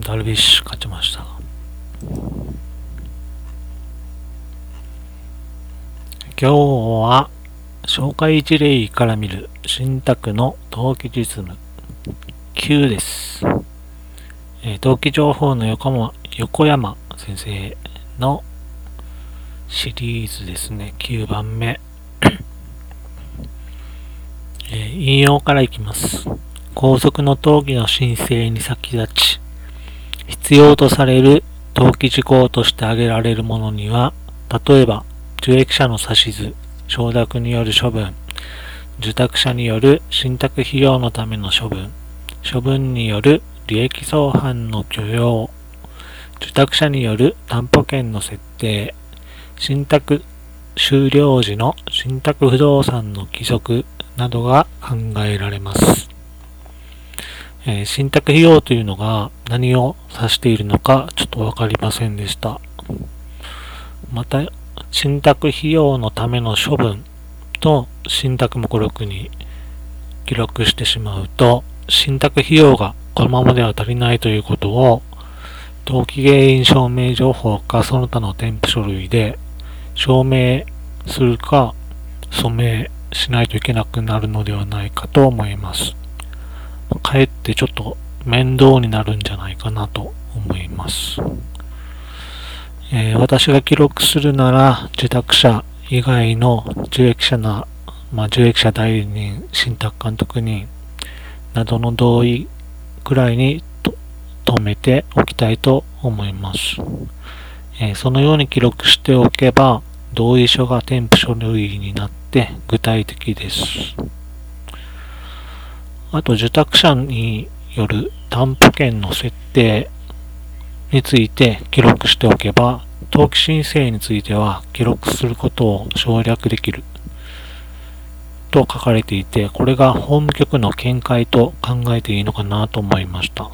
ダルビッシュ勝ちました。今日は紹介事例から見る新宅の登記実務9です。えー登記情報の横山横山先生のシリーズですね、9番目。えー引用からいきます。高速の登記の申請に先立ち、必要とされる登記事項として挙げられるものには、例えば、受益者の指図、承諾による処分、受託者による信託費用のための処分、処分による利益相反の許容、受託者による担保権の設定、信託終了時の信託不動産の帰属などが考えられます。えー信託費用というのが何を指しているのかちょっとわかりませんでした。また、信託費用のための処分と信託目録に記録してしまうと、信託費用がこのままでは足りないということを、登記原因証明情報かその他の添付書類で証明するか署名しないといけなくなるのではないかと思います。かえってちょっと面倒になるんじゃないかなと思います。えー私が記録するなら受託者以外の受益者な、まあ、受益者代理人、信託監督人などの同意くらいにと止めておきたいと思います。えーそのように記録しておけば同意書が添付書類になって具体的です。あと、受託者による担保権の設定について記録しておけば、登記申請については記録することを省略できると書かれていて、これが法務局の見解と考えていいのかなと思いました。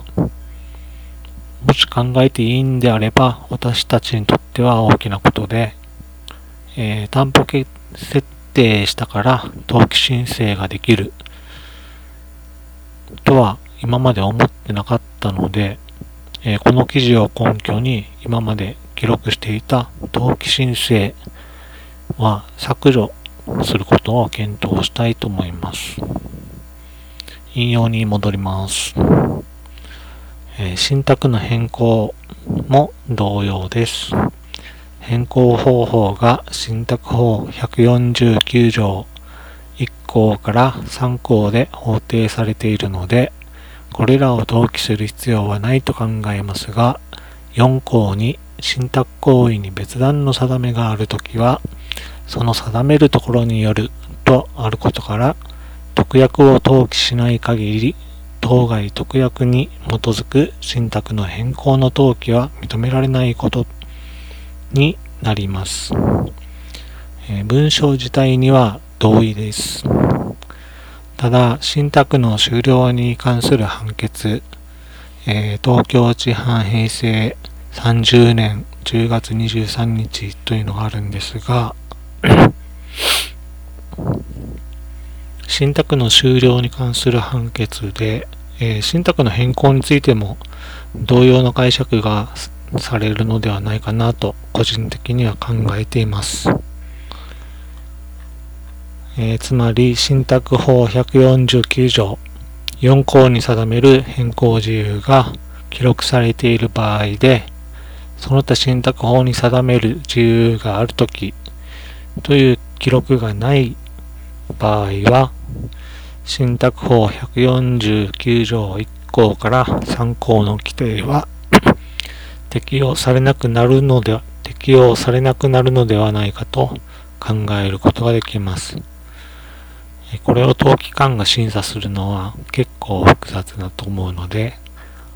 もし考えていいんであれば、私たちにとっては大きなことで、えー担保権設定したから登記申請ができるとは今まで思ってなかったので、えーこの記事を根拠に今まで記録していた登記申請は削除することを検討したいと思います。引用に戻ります。えー信託の変更も同様です。変更方法が信託法149条1項から3項で法定されているので、これらを登記する必要はないと考えますが、4項に信託行為に別段の定めがあるときは、その定めるところによるとあることから、特約を登記しない限り、当該特約に基づく信託の変更の登記は認められないことになります。えー文章自体には同意です。ただ、信託の終了に関する判決、えー東京地判平成30年10月23日というのがあるんですが、信託の終了に関する判決で、えー信託の変更についても同様の解釈がされるのではないかなと個人的には考えています。えーつまり信託法149条4項に定める変更自由が記録されている場合でその他信託法に定める自由があるときという記録がない場合は信託法149条1項から3項の規定は 適用されなくなるのでは適用されなくなるのではないかと考えることができます。これを登記官が審査するのは結構複雑だと思うので、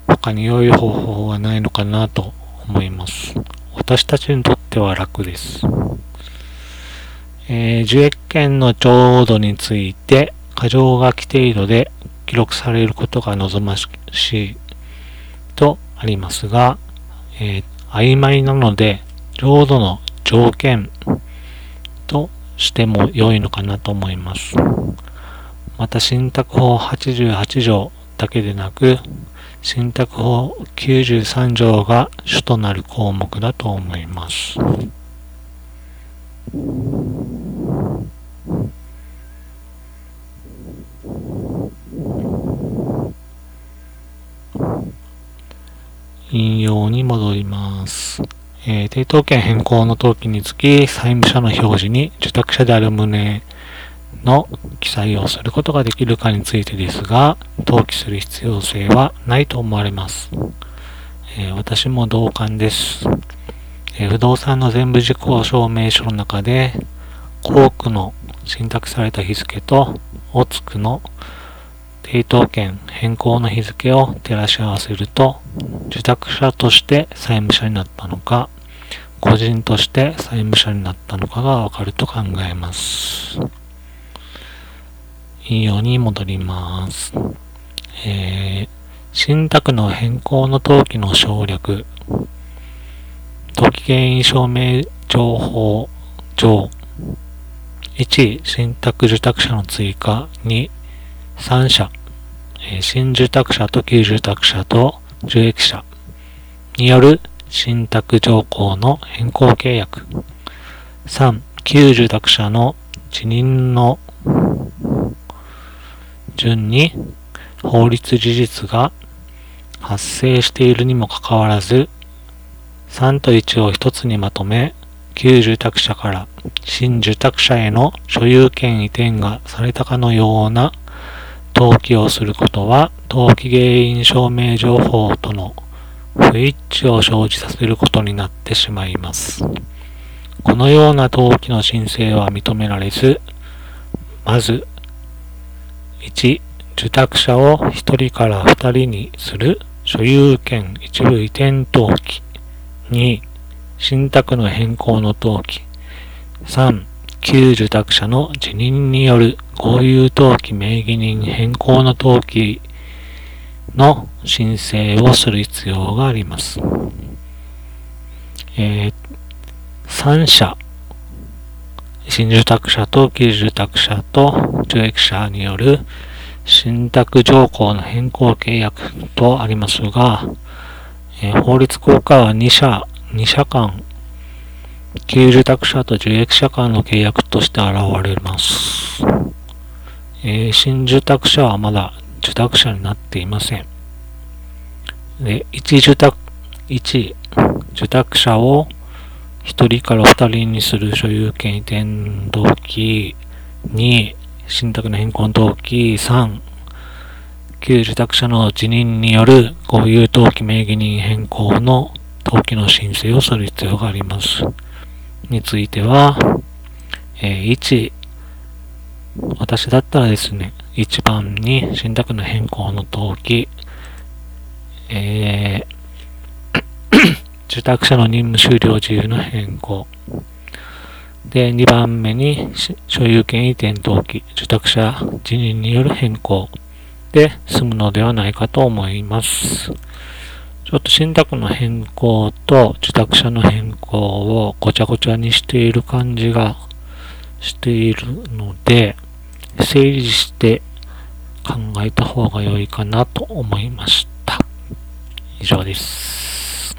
他に良い方法はないのかなと思います。私たちにとっては楽です。えー受益権の調度について、過剰書き程度で記録されることが望ましいとありますが、えー曖昧なので、浄土の条件しても良いのかなと思います。また、信託法88条だけでなく、信託法93条が主となる項目だと思います。引用に戻ります。えー、抵当権変更の登記につき、債務者の表示に受託者である旨の記載をすることができるかについてですが、登記する必要性はないと思われます。えー、私も同感です、えー、不動産の全部事項証明書の中で、校区の信託された日付と、おつくの抵当権変更の日付を照らし合わせると、受託者として債務者になったのか、個人として債務者になったのかがわかると考えます。引用に戻ります。えー、信託の変更の登記の省略、登記原因証明情報上、1、信託受託者の追加、2、3社、新受託者と旧受託者と受益者による信託条項の変更契約。3、旧住宅者の辞任の順に法律事実が発生しているにもかかわらず、3と1を一つにまとめ、旧住宅者から新住宅者への所有権移転がされたかのような登記をすることは、登記原因証明情報との不一致を生じさせることになってしまいます。このような登記の申請は認められず、まず、1、受託者を1人から2人にする所有権一部移転登記。2、信託の変更の登記。3、旧受託者の辞任による合有登記名義人変更の登記の申請をする必要があります。えー、3社、新住宅者と旧住宅者と受益者による信託条項の変更契約とありますが、えー、法律効果は2社、2社間、旧住宅者と受益者間の契約として現れます。えー、新住宅者はまだ受託者になっていません。で、1受託、1受託者を1人から2人にする所有権移転登記、2、信託の変更登記、3、旧受託者の辞任による合有登記名義人変更の登記の申請をする必要があります。については、えー、1、私だったらですね、1番に信託の変更の登記、えー、受託者の任務終了自由の変更。で、2番目に所有権移転登記、受託者辞任による変更で済むのではないかと思います。ちょっと信託の変更と受託者の変更をごちゃごちゃにしている感じがしているので、整理して考えた方が良いかなと思いました。以上です。